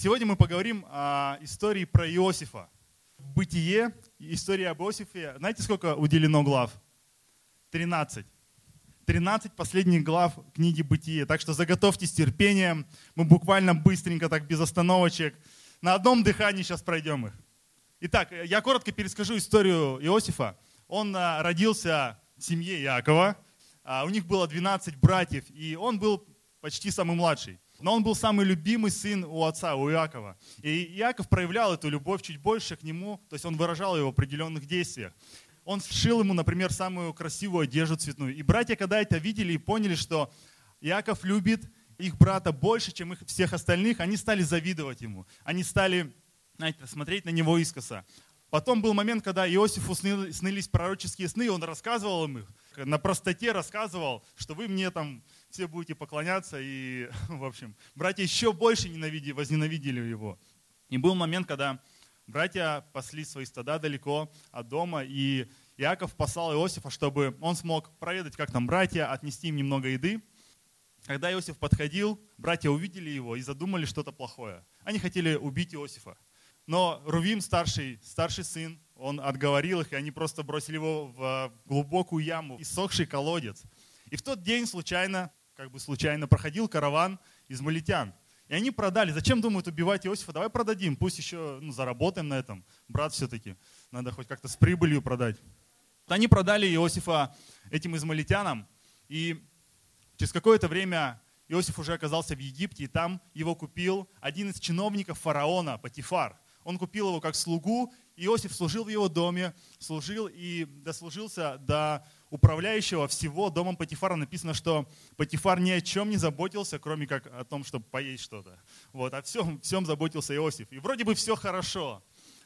Сегодня мы поговорим о истории про Иосифа. Бытие, история об Иосифе. Знаете, сколько уделено глав? 13. 13 последних глав книги «Бытие». Так что заготовьтесь терпением. Мы буквально быстренько, так без остановочек, на одном дыхании сейчас пройдем их. Итак, я коротко перескажу историю Иосифа. Он а, родился в семье Иакова. А, у них было 12 братьев, и он был почти самый младший. Но он был самый любимый сын у отца, у Иакова. И Иаков проявлял эту любовь чуть больше к нему, то есть он выражал ее в определенных действиях. Он сшил ему, например, самую красивую одежду цветную. И братья, когда это видели и поняли, что Иаков любит их брата больше, чем их всех остальных, они стали завидовать ему. Они стали знаете, смотреть на него искоса. Потом был момент, когда Иосифу снылись пророческие сны, и он рассказывал им их, на простоте рассказывал, что вы мне там все будете поклоняться, и, в общем, братья еще больше ненавидели, возненавидели его. И был момент, когда братья пасли свои стада далеко от дома, и Иаков послал Иосифа, чтобы он смог проведать, как там братья, отнести им немного еды. Когда Иосиф подходил, братья увидели его и задумали что-то плохое. Они хотели убить Иосифа. Но Рувим, старший, старший сын, он отговорил их, и они просто бросили его в глубокую яму, иссохший колодец. И в тот день случайно, как бы случайно, проходил караван из малитян. И они продали. Зачем думают убивать Иосифа? Давай продадим, пусть еще ну, заработаем на этом. Брат все-таки, надо хоть как-то с прибылью продать. Они продали Иосифа этим измалитянам, и через какое-то время Иосиф уже оказался в Египте, и там его купил один из чиновников фараона, Патифар он купил его как слугу, Иосиф служил в его доме, служил и дослужился до управляющего всего домом Патифара. Написано, что Патифар ни о чем не заботился, кроме как о том, чтобы поесть что-то. Вот, о всем, всем заботился Иосиф. И вроде бы все хорошо.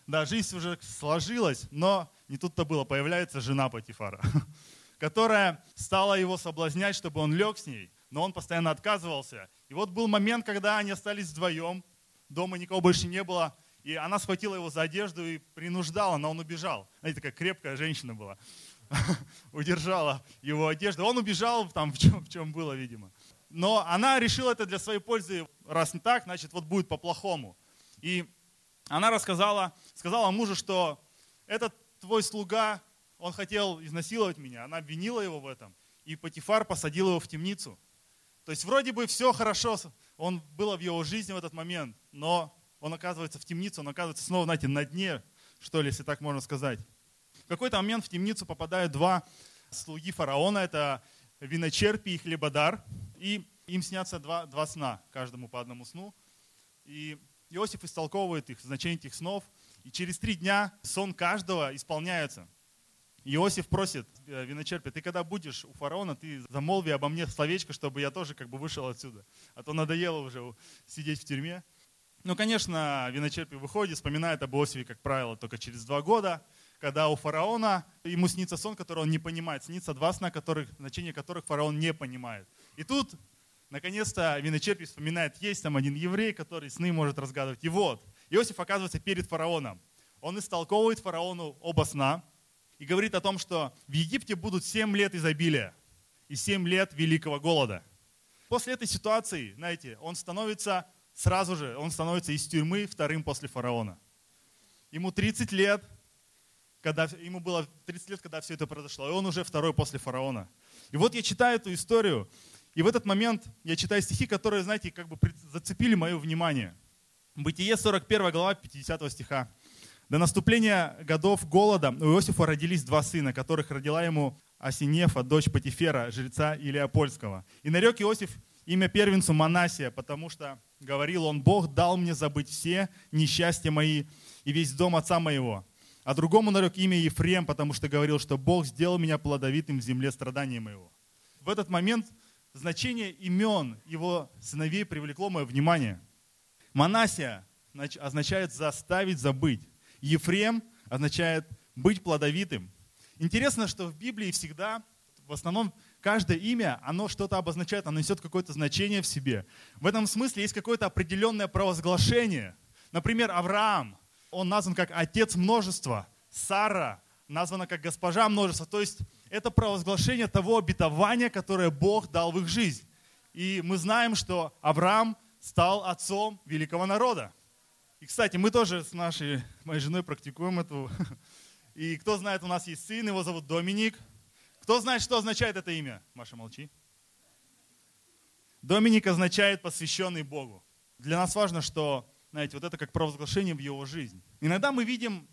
Да, жизнь уже сложилась, но не тут-то было. Появляется жена Патифара, которая стала его соблазнять, чтобы он лег с ней, но он постоянно отказывался. И вот был момент, когда они остались вдвоем, дома никого больше не было, и она схватила его за одежду и принуждала, но он убежал. Знаете, такая крепкая женщина была. Удержала его одежду. Он убежал там, в чем, в чем было, видимо. Но она решила это для своей пользы. Раз не так, значит, вот будет по-плохому. И она рассказала, сказала мужу, что этот твой слуга, он хотел изнасиловать меня. Она обвинила его в этом. И Патифар посадил его в темницу. То есть вроде бы все хорошо, он было в его жизни в этот момент, но он оказывается в темнице, он оказывается снова, знаете, на дне, что ли, если так можно сказать. В какой-то момент в темницу попадают два слуги фараона, это виночерпий и хлебодар, и им снятся два, два сна, каждому по одному сну. И Иосиф истолковывает их, значение этих снов, и через три дня сон каждого исполняется. Иосиф просит э, виночерпия, ты когда будешь у фараона, ты замолви обо мне словечко, чтобы я тоже как бы вышел отсюда. А то надоело уже сидеть в тюрьме. Ну, конечно, виночерпий выходит, вспоминает об Иосифе, как правило, только через два года, когда у фараона ему снится сон, который он не понимает. Снится два сна, которых, значение которых фараон не понимает. И тут, наконец-то, виночерпий вспоминает, есть там один еврей, который сны может разгадывать. И вот, Иосиф оказывается перед фараоном. Он истолковывает фараону оба сна и говорит о том, что в Египте будут семь лет изобилия и семь лет великого голода. После этой ситуации, знаете, он становится сразу же он становится из тюрьмы вторым после фараона. Ему 30 лет, когда, ему было 30 лет, когда все это произошло, и он уже второй после фараона. И вот я читаю эту историю, и в этот момент я читаю стихи, которые, знаете, как бы зацепили мое внимание. Бытие 41 глава 50 стиха. До наступления годов голода у Иосифа родились два сына, которых родила ему Асинефа, дочь Патифера, жреца Илиопольского. И нарек Иосиф имя первенцу Манасия, потому что, говорил он, Бог дал мне забыть все несчастья мои и весь дом отца моего. А другому нарек имя Ефрем, потому что говорил, что Бог сделал меня плодовитым в земле страдания моего. В этот момент значение имен его сыновей привлекло мое внимание. Манасия означает заставить забыть. Ефрем означает быть плодовитым. Интересно, что в Библии всегда, в основном каждое имя, оно что-то обозначает, оно несет какое-то значение в себе. В этом смысле есть какое-то определенное провозглашение. Например, Авраам, он назван как отец множества. Сара названа как госпожа множества. То есть это провозглашение того обетования, которое Бог дал в их жизнь. И мы знаем, что Авраам стал отцом великого народа. И, кстати, мы тоже с нашей моей женой практикуем эту. И кто знает, у нас есть сын, его зовут Доминик. Кто знает, что означает это имя? Маша, молчи. Доминик означает посвященный Богу. Для нас важно, что, знаете, вот это как провозглашение в его жизнь. Иногда мы видим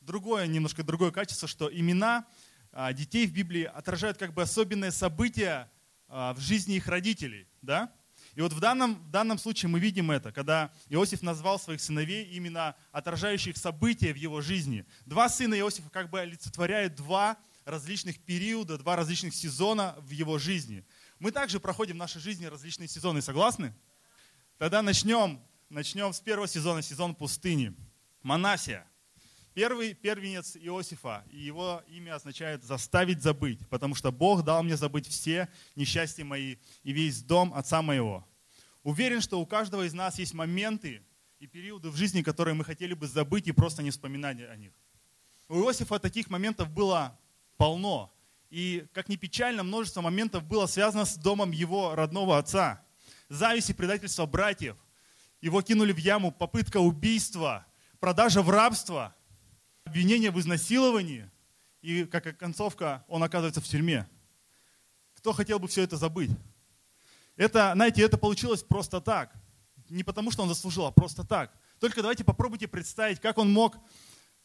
другое, немножко другое качество, что имена а, детей в Библии отражают как бы особенные события а, в жизни их родителей. Да? И вот в данном, в данном случае мы видим это, когда Иосиф назвал своих сыновей именно отражающих события в его жизни. Два сына Иосифа как бы олицетворяют два различных периода, два различных сезона в его жизни. Мы также проходим в нашей жизни различные сезоны, согласны? Тогда начнем, начнем с первого сезона, сезон пустыни. Манасия. Первый первенец Иосифа, и его имя означает «заставить забыть», потому что Бог дал мне забыть все несчастья мои и весь дом отца моего. Уверен, что у каждого из нас есть моменты и периоды в жизни, которые мы хотели бы забыть и просто не вспоминать о них. У Иосифа таких моментов было полно. И, как ни печально, множество моментов было связано с домом его родного отца. Зависть и предательство братьев. Его кинули в яму, попытка убийства, продажа в рабство – обвинение в изнасиловании, и как концовка, он оказывается в тюрьме. Кто хотел бы все это забыть? Это, знаете, это получилось просто так. Не потому, что он заслужил, а просто так. Только давайте попробуйте представить, как он мог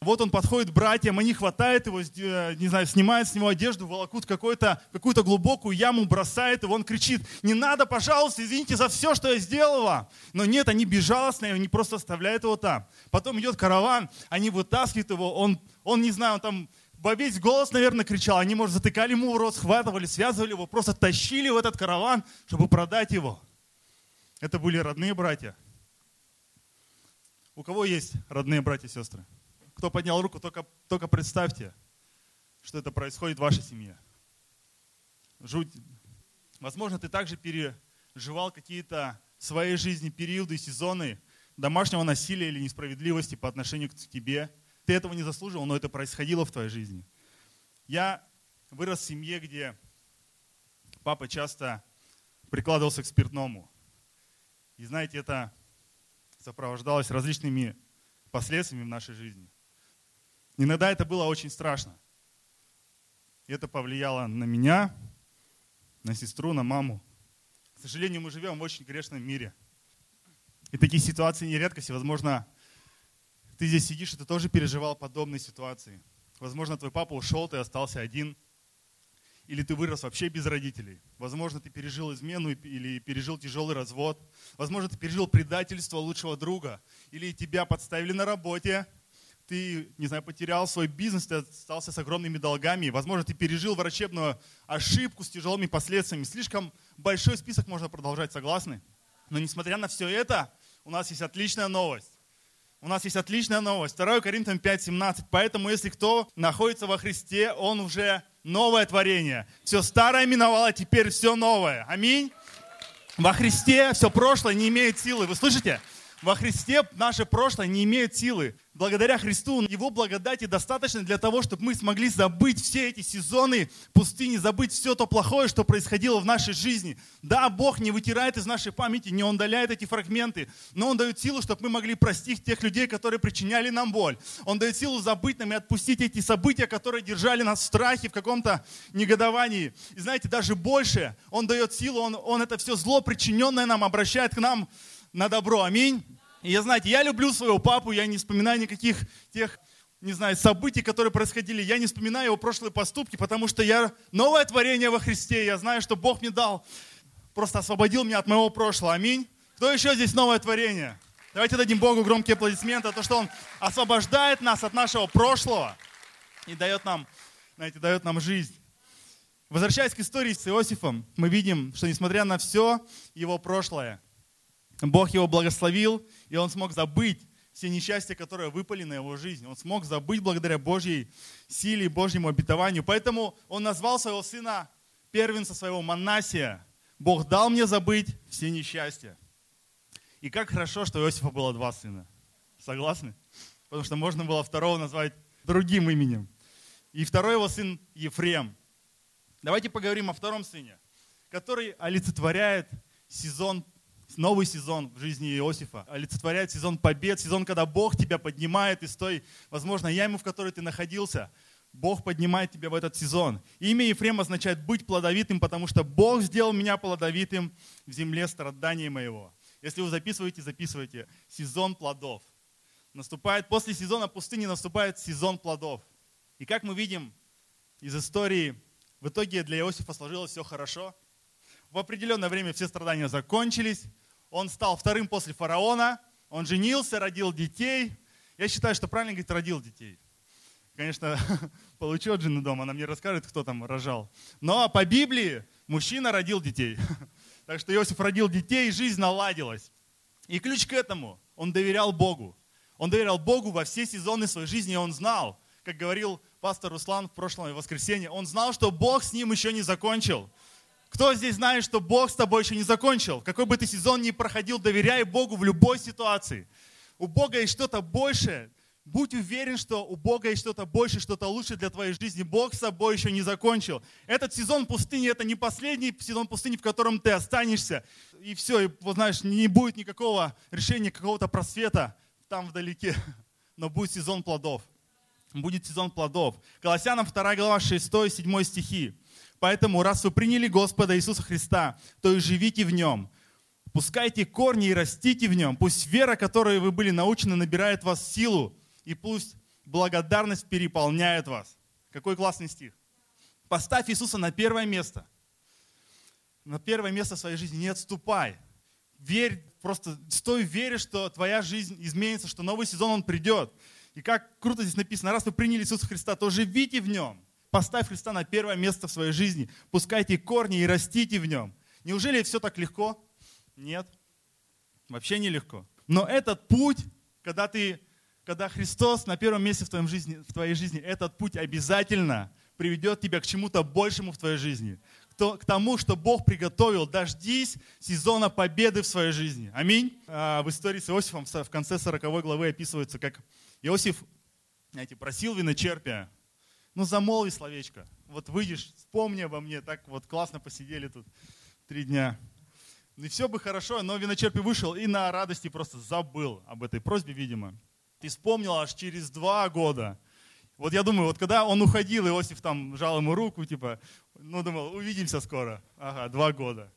вот он подходит братьям, они хватают его, э, не знаю, снимают с него одежду, волокут какую-то какую глубокую яму, бросает его, он кричит, не надо, пожалуйста, извините за все, что я сделала. Но нет, они безжалостные, они просто оставляют его там. Потом идет караван, они вытаскивают его, он, он не знаю, он там во весь голос, наверное, кричал. Они, может, затыкали ему рот, схватывали, связывали его, просто тащили в этот караван, чтобы продать его. Это были родные братья. У кого есть родные братья и сестры? Кто поднял руку, только, только представьте, что это происходит в вашей семье. Жуть. Возможно, ты также переживал какие-то в своей жизни периоды, сезоны домашнего насилия или несправедливости по отношению к тебе. Ты этого не заслуживал, но это происходило в твоей жизни. Я вырос в семье, где папа часто прикладывался к спиртному. И знаете, это сопровождалось различными последствиями в нашей жизни. Иногда это было очень страшно. И это повлияло на меня, на сестру, на маму. К сожалению, мы живем в очень грешном мире. И такие ситуации не редкость. Возможно, ты здесь сидишь, и ты тоже переживал подобные ситуации. Возможно, твой папа ушел, ты остался один. Или ты вырос вообще без родителей. Возможно, ты пережил измену или пережил тяжелый развод. Возможно, ты пережил предательство лучшего друга. Или тебя подставили на работе ты, не знаю, потерял свой бизнес, ты остался с огромными долгами, возможно, ты пережил врачебную ошибку с тяжелыми последствиями. Слишком большой список можно продолжать, согласны? Но несмотря на все это, у нас есть отличная новость. У нас есть отличная новость. 2 Коринфянам 5:17. Поэтому, если кто находится во Христе, он уже новое творение. Все старое миновало, теперь все новое. Аминь. Во Христе все прошлое не имеет силы. Вы слышите? Во Христе наше прошлое не имеет силы благодаря Христу, Его благодати достаточно для того, чтобы мы смогли забыть все эти сезоны пустыни, забыть все то плохое, что происходило в нашей жизни. Да, Бог не вытирает из нашей памяти, не удаляет эти фрагменты, но Он дает силу, чтобы мы могли простить тех людей, которые причиняли нам боль. Он дает силу забыть нам и отпустить эти события, которые держали нас в страхе, в каком-то негодовании. И знаете, даже больше Он дает силу, Он, он это все зло, причиненное нам, обращает к нам на добро. Аминь. И я, знаете, я люблю своего папу, я не вспоминаю никаких тех, не знаю, событий, которые происходили. Я не вспоминаю его прошлые поступки, потому что я новое творение во Христе. Я знаю, что Бог мне дал, просто освободил меня от моего прошлого. Аминь. Кто еще здесь новое творение? Давайте дадим Богу громкие аплодисменты, то, что Он освобождает нас от нашего прошлого и дает нам, знаете, дает нам жизнь. Возвращаясь к истории с Иосифом, мы видим, что несмотря на все его прошлое, Бог его благословил, и он смог забыть все несчастья, которые выпали на его жизнь. Он смог забыть благодаря Божьей силе и Божьему обетованию. Поэтому он назвал своего сына первенца своего Манасия. Бог дал мне забыть все несчастья. И как хорошо, что у Иосифа было два сына. Согласны? Потому что можно было второго назвать другим именем. И второй его сын Ефрем. Давайте поговорим о втором сыне, который олицетворяет сезон новый сезон в жизни Иосифа олицетворяет сезон побед, сезон, когда Бог тебя поднимает из той, возможно, ямы, в которой ты находился. Бог поднимает тебя в этот сезон. Имя Ефрем означает быть плодовитым, потому что Бог сделал меня плодовитым в земле страдания моего. Если вы записываете, записывайте. Сезон плодов. Наступает, после сезона пустыни наступает сезон плодов. И как мы видим из истории, в итоге для Иосифа сложилось все хорошо. В определенное время все страдания закончились. Он стал вторым после фараона. Он женился, родил детей. Я считаю, что правильно говорить, родил детей. Конечно, получу от жены дома, она мне расскажет, кто там рожал. Но по Библии мужчина родил детей. Так что Иосиф родил детей, и жизнь наладилась. И ключ к этому, он доверял Богу. Он доверял Богу во все сезоны своей жизни, и он знал, как говорил пастор Руслан в прошлом воскресенье, он знал, что Бог с ним еще не закончил. Кто здесь знает, что Бог с тобой еще не закончил? Какой бы ты сезон ни проходил, доверяй Богу в любой ситуации. У Бога есть что-то большее, Будь уверен, что у Бога есть что-то больше, что-то лучше для твоей жизни. Бог с собой еще не закончил. Этот сезон пустыни, это не последний сезон пустыни, в котором ты останешься. И все, и, вот, знаешь, не будет никакого решения, какого-то просвета там вдалеке. Но будет сезон плодов. Будет сезон плодов. Колоссянам 2 глава 6-7 стихи. Поэтому, раз вы приняли Господа Иисуса Христа, то и живите в Нем. Пускайте корни и растите в Нем. Пусть вера, которой вы были научены, набирает вас силу и пусть благодарность переполняет вас. Какой классный стих. Поставь Иисуса на первое место. На первое место в своей жизни. Не отступай. Верь, просто стой в вере, что твоя жизнь изменится, что новый сезон он придет. И как круто здесь написано, раз вы приняли Иисуса Христа, то живите в нем. Поставь Христа на первое место в своей жизни. Пускайте корни и растите в нем. Неужели все так легко? Нет. Вообще не легко. Но этот путь, когда ты когда Христос на первом месте в, твоем жизни, в твоей жизни, этот путь обязательно приведет тебя к чему-то большему в твоей жизни. К тому, что Бог приготовил. Дождись сезона победы в своей жизни. Аминь. А, в истории с Иосифом в конце 40 главы описывается, как Иосиф знаете, просил виночерпия. Ну, замолви словечко. Вот выйдешь, вспомни обо мне, так вот классно посидели тут три дня. И все бы хорошо, но виночерпий вышел и на радости просто забыл об этой просьбе, видимо. Ты вспомнил аж через два года. Вот я думаю, вот когда он уходил, Иосиф там жал ему руку, типа, ну, думал, увидимся скоро. Ага, два года.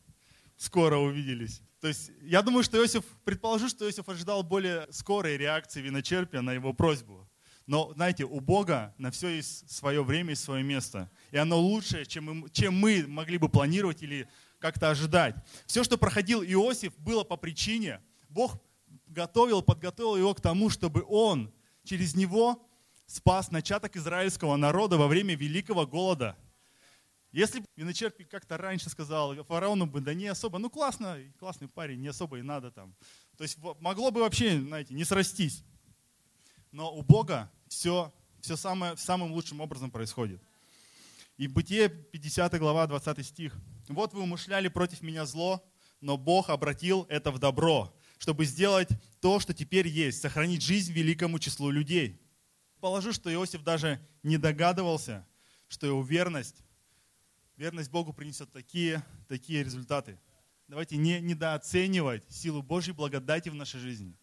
Скоро увиделись. То есть я думаю, что Иосиф, предположу, что Иосиф ожидал более скорой реакции виночерпия на его просьбу. Но, знаете, у Бога на все есть свое время и свое место. И оно лучшее, чем мы, чем мы могли бы планировать или как-то ожидать. Все, что проходил Иосиф, было по причине. Бог готовил, подготовил его к тому, чтобы он через него спас начаток израильского народа во время великого голода. Если бы виночерпий как-то раньше сказал фараону бы, да не особо, ну классно, классный парень, не особо и надо там. То есть могло бы вообще, знаете, не срастись. Но у Бога все, все самое, самым лучшим образом происходит. И Бытие 50 глава, 20 стих. «Вот вы умышляли против меня зло, но Бог обратил это в добро, чтобы сделать то, что теперь есть, сохранить жизнь великому числу людей. Положу, что Иосиф даже не догадывался, что его верность, верность Богу принесет такие, такие результаты. Давайте не недооценивать силу Божьей благодати в нашей жизни.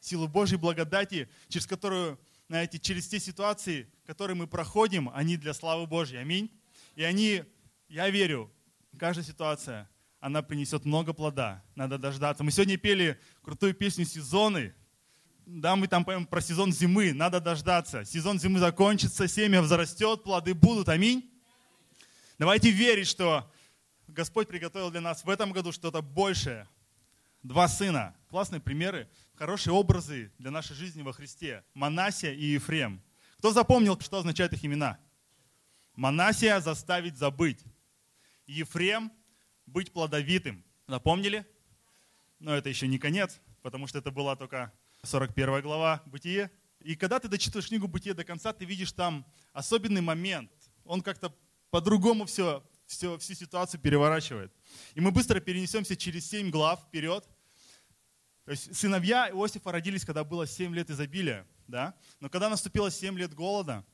Силу Божьей благодати, через которую, знаете, через те ситуации, которые мы проходим, они для славы Божьей. Аминь. И они, я верю, каждая ситуация, она принесет много плода. Надо дождаться. Мы сегодня пели крутую песню «Сезоны». Да, мы там поем про сезон зимы. Надо дождаться. Сезон зимы закончится, семя взрастет, плоды будут. Аминь. Давайте верить, что Господь приготовил для нас в этом году что-то большее. Два сына. Классные примеры, хорошие образы для нашей жизни во Христе. Манасия и Ефрем. Кто запомнил, что означают их имена? Манасия – заставить забыть. Ефрем быть плодовитым. Напомнили? Но это еще не конец, потому что это была только 41 глава Бытие. И когда ты дочитываешь книгу Бытие до конца, ты видишь там особенный момент. Он как-то по-другому все, все, всю ситуацию переворачивает. И мы быстро перенесемся через 7 глав вперед. То есть сыновья Иосифа родились, когда было 7 лет изобилия. Да? Но когда наступило 7 лет голода,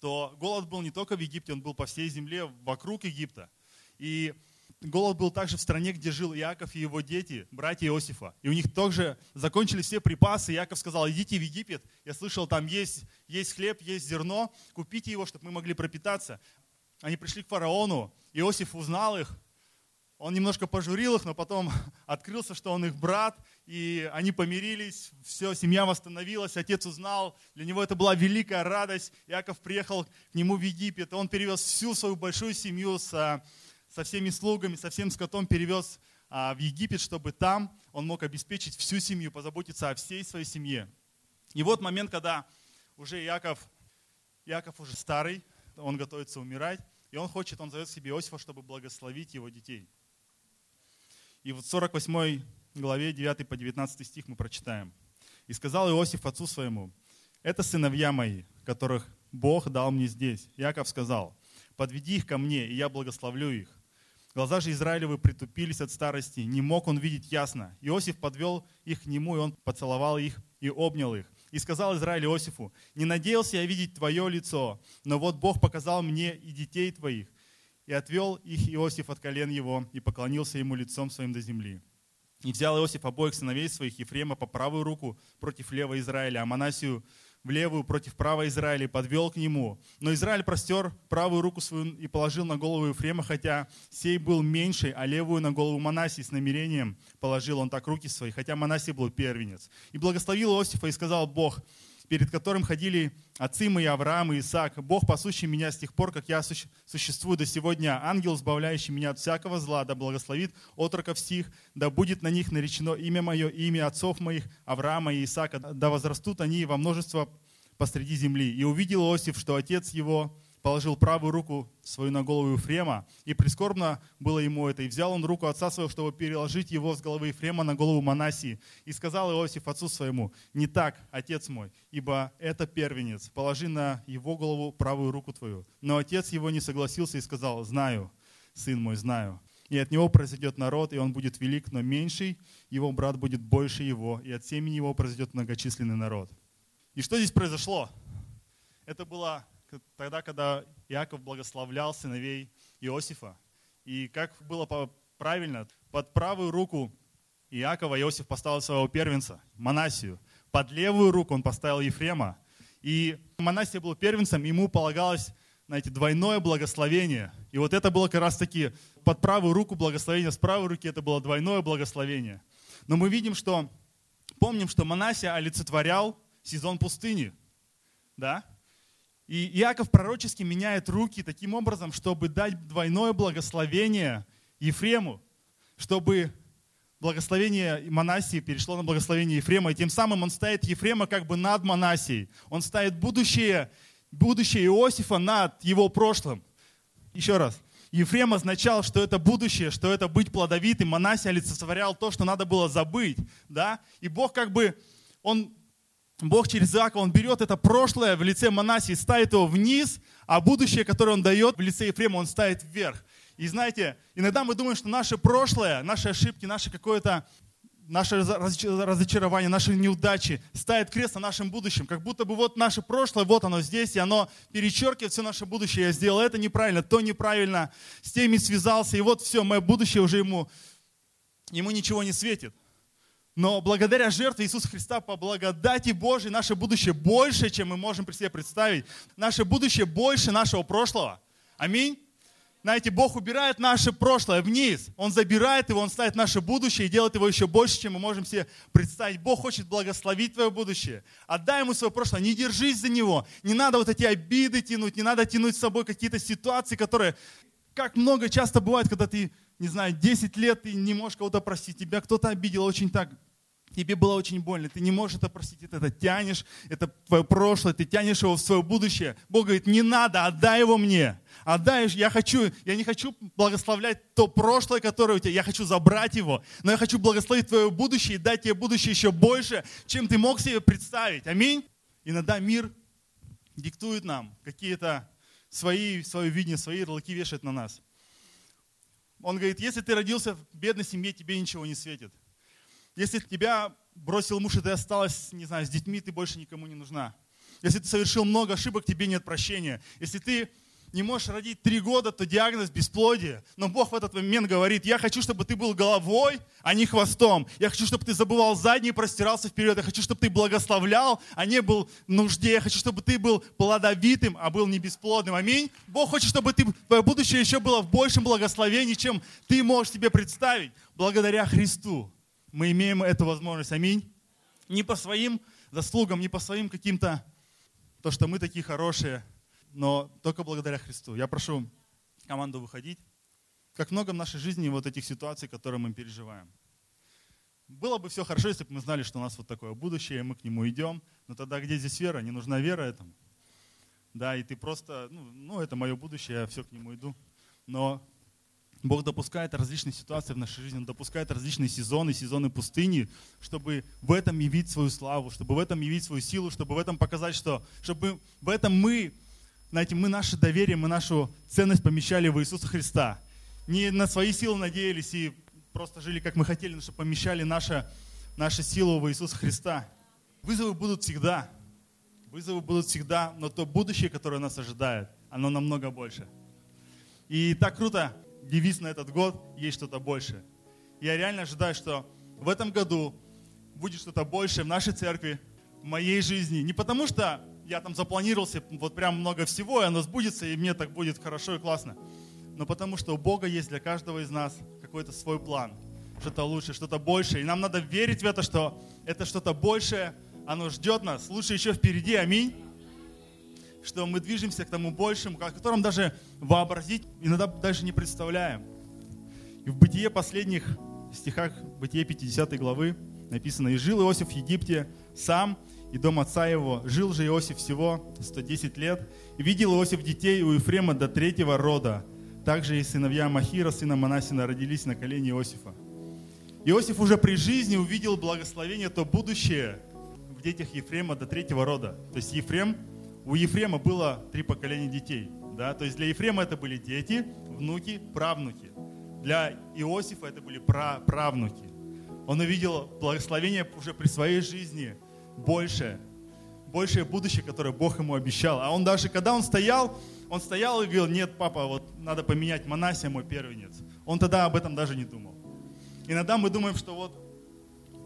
то голод был не только в Египте, он был по всей земле вокруг Египта. И голод был также в стране, где жил Иаков и его дети, братья Иосифа. И у них тоже закончились все припасы. Иаков сказал, идите в Египет. Я слышал, там есть, есть хлеб, есть зерно. Купите его, чтобы мы могли пропитаться. Они пришли к фараону. Иосиф узнал их. Он немножко пожурил их, но потом открылся, что он их брат. И они помирились. Все, семья восстановилась. Отец узнал. Для него это была великая радость. Иаков приехал к нему в Египет. Он перевез всю свою большую семью с со всеми слугами, со всем скотом перевез а, в Египет, чтобы там он мог обеспечить всю семью, позаботиться о всей своей семье. И вот момент, когда уже Яков, Яков уже старый, он готовится умирать, и он хочет, он зовет себе Иосифа, чтобы благословить его детей. И вот в 48 главе 9 по 19 стих мы прочитаем. «И сказал Иосиф отцу своему, это сыновья мои, которых Бог дал мне здесь. Яков сказал, подведи их ко мне, и я благословлю их. Глаза же Израилевы притупились от старости, не мог он видеть ясно. Иосиф подвел их к нему, и он поцеловал их и обнял их. И сказал Израиль Иосифу, не надеялся я видеть твое лицо, но вот Бог показал мне и детей твоих. И отвел их Иосиф от колен его, и поклонился ему лицом своим до земли. И взял Иосиф обоих сыновей своих, Ефрема по правую руку против левого Израиля, а Манасию в левую против правой Израиля и подвел к нему. Но Израиль простер правую руку свою и положил на голову Ефрема, хотя сей был меньший, а левую на голову Манасии с намерением положил он так руки свои, хотя Манасий был первенец. И благословил Иосифа и сказал Бог, перед которым ходили отцы мои Авраам и Исаак. Бог, пасущий меня с тех пор, как я существую до сегодня, ангел, избавляющий меня от всякого зла, да благословит отроков сих, да будет на них наречено имя мое, имя отцов моих, Авраама и Исаака, да возрастут они во множество посреди земли. И увидел Иосиф, что отец его положил правую руку свою на голову Ефрема, и прискорбно было ему это. И взял он руку отца своего, чтобы переложить его с головы Ефрема на голову Манасии. И сказал Иосиф отцу своему, не так, отец мой, ибо это первенец, положи на его голову правую руку твою. Но отец его не согласился и сказал, знаю, сын мой, знаю. И от него произойдет народ, и он будет велик, но меньший, его брат будет больше его, и от семени его произойдет многочисленный народ. И что здесь произошло? Это было тогда, когда Иаков благословлял сыновей Иосифа. И как было правильно, под правую руку Иакова Иосиф поставил своего первенца, Манасию. Под левую руку он поставил Ефрема. И Манасия был первенцем, ему полагалось, знаете, двойное благословение. И вот это было как раз таки под правую руку благословение, с правой руки это было двойное благословение. Но мы видим, что, помним, что Манасия олицетворял сезон пустыни. Да? И Иаков пророчески меняет руки таким образом, чтобы дать двойное благословение Ефрему, чтобы благословение Манасии перешло на благословение Ефрема, и тем самым он ставит Ефрема как бы над Манасией. Он ставит будущее, будущее Иосифа над его прошлым. Еще раз. Ефрем означал, что это будущее, что это быть плодовитым. Манасия олицетворял то, что надо было забыть. Да? И Бог как бы, он Бог через Иакова, Он берет это прошлое в лице Манасии, ставит его вниз, а будущее, которое Он дает в лице Ефрема, Он ставит вверх. И знаете, иногда мы думаем, что наше прошлое, наши ошибки, наше какое-то наше разочарование, наши неудачи ставят крест на нашем будущем. Как будто бы вот наше прошлое, вот оно здесь, и оно перечеркивает все наше будущее. Я сделал это неправильно, то неправильно, с теми связался, и вот все, мое будущее уже ему, ему ничего не светит. Но благодаря жертве Иисуса Христа по благодати Божьей наше будущее больше, чем мы можем при себе представить. Наше будущее больше нашего прошлого. Аминь. Знаете, Бог убирает наше прошлое вниз. Он забирает его, Он ставит наше будущее и делает его еще больше, чем мы можем себе представить. Бог хочет благословить твое будущее. Отдай ему свое прошлое, не держись за него. Не надо вот эти обиды тянуть, не надо тянуть с собой какие-то ситуации, которые, как много часто бывает, когда ты не знаю, 10 лет ты не можешь кого-то простить, тебя кто-то обидел очень так, тебе было очень больно, ты не можешь это простить, ты это тянешь, это твое прошлое, ты тянешь его в свое будущее. Бог говорит, не надо, отдай его мне. Отдай, я хочу, я не хочу благословлять то прошлое, которое у тебя, я хочу забрать его, но я хочу благословить твое будущее и дать тебе будущее еще больше, чем ты мог себе представить. Аминь. Иногда мир диктует нам какие-то свои, свое видение, свои ярлыки вешает на нас. Он говорит, если ты родился в бедной семье, тебе ничего не светит. Если тебя бросил муж, и ты осталась, не знаю, с детьми, ты больше никому не нужна. Если ты совершил много ошибок, тебе нет прощения. Если ты не можешь родить три года, то диагноз бесплодие. Но Бог в этот момент говорит, я хочу, чтобы ты был головой, а не хвостом. Я хочу, чтобы ты забывал задний и простирался вперед. Я хочу, чтобы ты благословлял, а не был в нужде. Я хочу, чтобы ты был плодовитым, а был не бесплодным. Аминь. Бог хочет, чтобы ты, твое будущее еще было в большем благословении, чем ты можешь себе представить. Благодаря Христу мы имеем эту возможность. Аминь. Не по своим заслугам, не по своим каким-то, то, что мы такие хорошие, но только благодаря Христу. Я прошу команду выходить. Как много в нашей жизни вот этих ситуаций, которые мы переживаем. Было бы все хорошо, если бы мы знали, что у нас вот такое будущее, и мы к нему идем. Но тогда где здесь вера? Не нужна вера этому. Да, и ты просто, ну, ну это мое будущее, я все к нему иду. Но Бог допускает различные ситуации в нашей жизни, Он допускает различные сезоны, сезоны пустыни, чтобы в этом явить свою славу, чтобы в этом явить свою силу, чтобы в этом показать, что, чтобы в этом мы, знаете, мы наше доверие, мы нашу ценность помещали в Иисуса Христа. Не на свои силы надеялись и просто жили, как мы хотели, но чтобы помещали наша, нашу силу в Иисуса Христа. Вызовы будут всегда. Вызовы будут всегда, но то будущее, которое нас ожидает, оно намного больше. И так круто, девиз на этот год «Есть что-то большее». Я реально ожидаю, что в этом году будет что-то большее в нашей церкви, в моей жизни. Не потому что я там запланировался вот прям много всего, и оно сбудется, и мне так будет хорошо и классно. Но потому что у Бога есть для каждого из нас какой-то свой план. Что-то лучше, что-то большее. И нам надо верить в это, что это что-то большее, оно ждет нас. Лучше еще впереди. Аминь что мы движемся к тому большему, о котором даже вообразить иногда даже не представляем. И в Бытие последних стихах, Бытие 50 главы написано, «И жил Иосиф в Египте сам, и дом отца его. Жил же Иосиф всего 110 лет. И видел Иосиф детей у Ефрема до третьего рода. Также и сыновья Махира, сына Манасина, родились на колене Иосифа. Иосиф уже при жизни увидел благословение, то будущее в детях Ефрема до третьего рода. То есть Ефрем у Ефрема было три поколения детей. Да? То есть для Ефрема это были дети, внуки, правнуки. Для Иосифа это были правнуки. Он увидел благословение уже при своей жизни большее, большее будущее, которое Бог ему обещал. А он даже, когда он стоял, он стоял и говорил, нет, папа, вот надо поменять Манасия, мой первенец. Он тогда об этом даже не думал. Иногда мы думаем, что вот,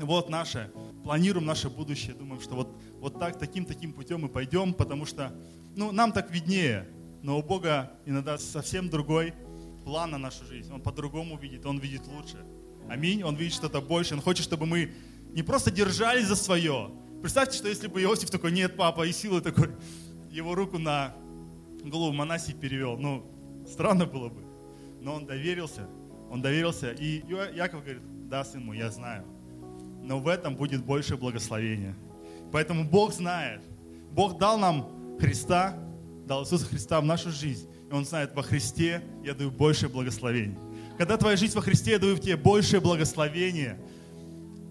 вот наше, планируем наше будущее, думаем, что вот вот так, таким-таким путем мы пойдем, потому что, ну, нам так виднее, но у Бога иногда совсем другой план на нашу жизнь. Он по-другому видит, Он видит лучше. Аминь. Он видит что-то больше. Он хочет, чтобы мы не просто держались за свое. Представьте, что если бы Иосиф такой, нет, папа, и силы такой, его руку на голову Манасии перевел. Ну, странно было бы. Но он доверился, он доверился. И Яков говорит, да, сын мой, я знаю. Но в этом будет больше благословения. Поэтому Бог знает. Бог дал нам Христа, дал Иисуса Христа в нашу жизнь. И Он знает, во Христе я даю большее благословение. Когда твоя жизнь во Христе, я даю тебе большее благословение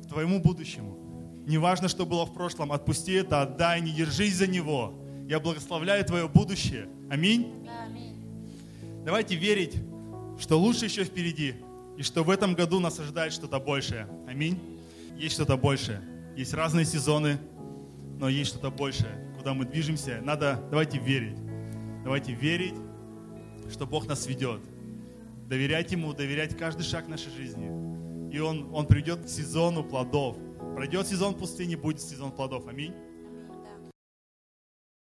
твоему будущему. Неважно, что было в прошлом, отпусти это, отдай, не держись за него. Я благословляю твое будущее. Аминь. Аминь. Давайте верить, что лучше еще впереди, и что в этом году нас ожидает что-то большее. Аминь. Есть что-то большее. Есть разные сезоны, но есть что-то большее, куда мы движемся. Надо, давайте верить. Давайте верить, что Бог нас ведет. Доверять Ему, доверять каждый шаг нашей жизни. И Он, он придет к сезону плодов. Пройдет сезон пустыни, будет сезон плодов. Аминь.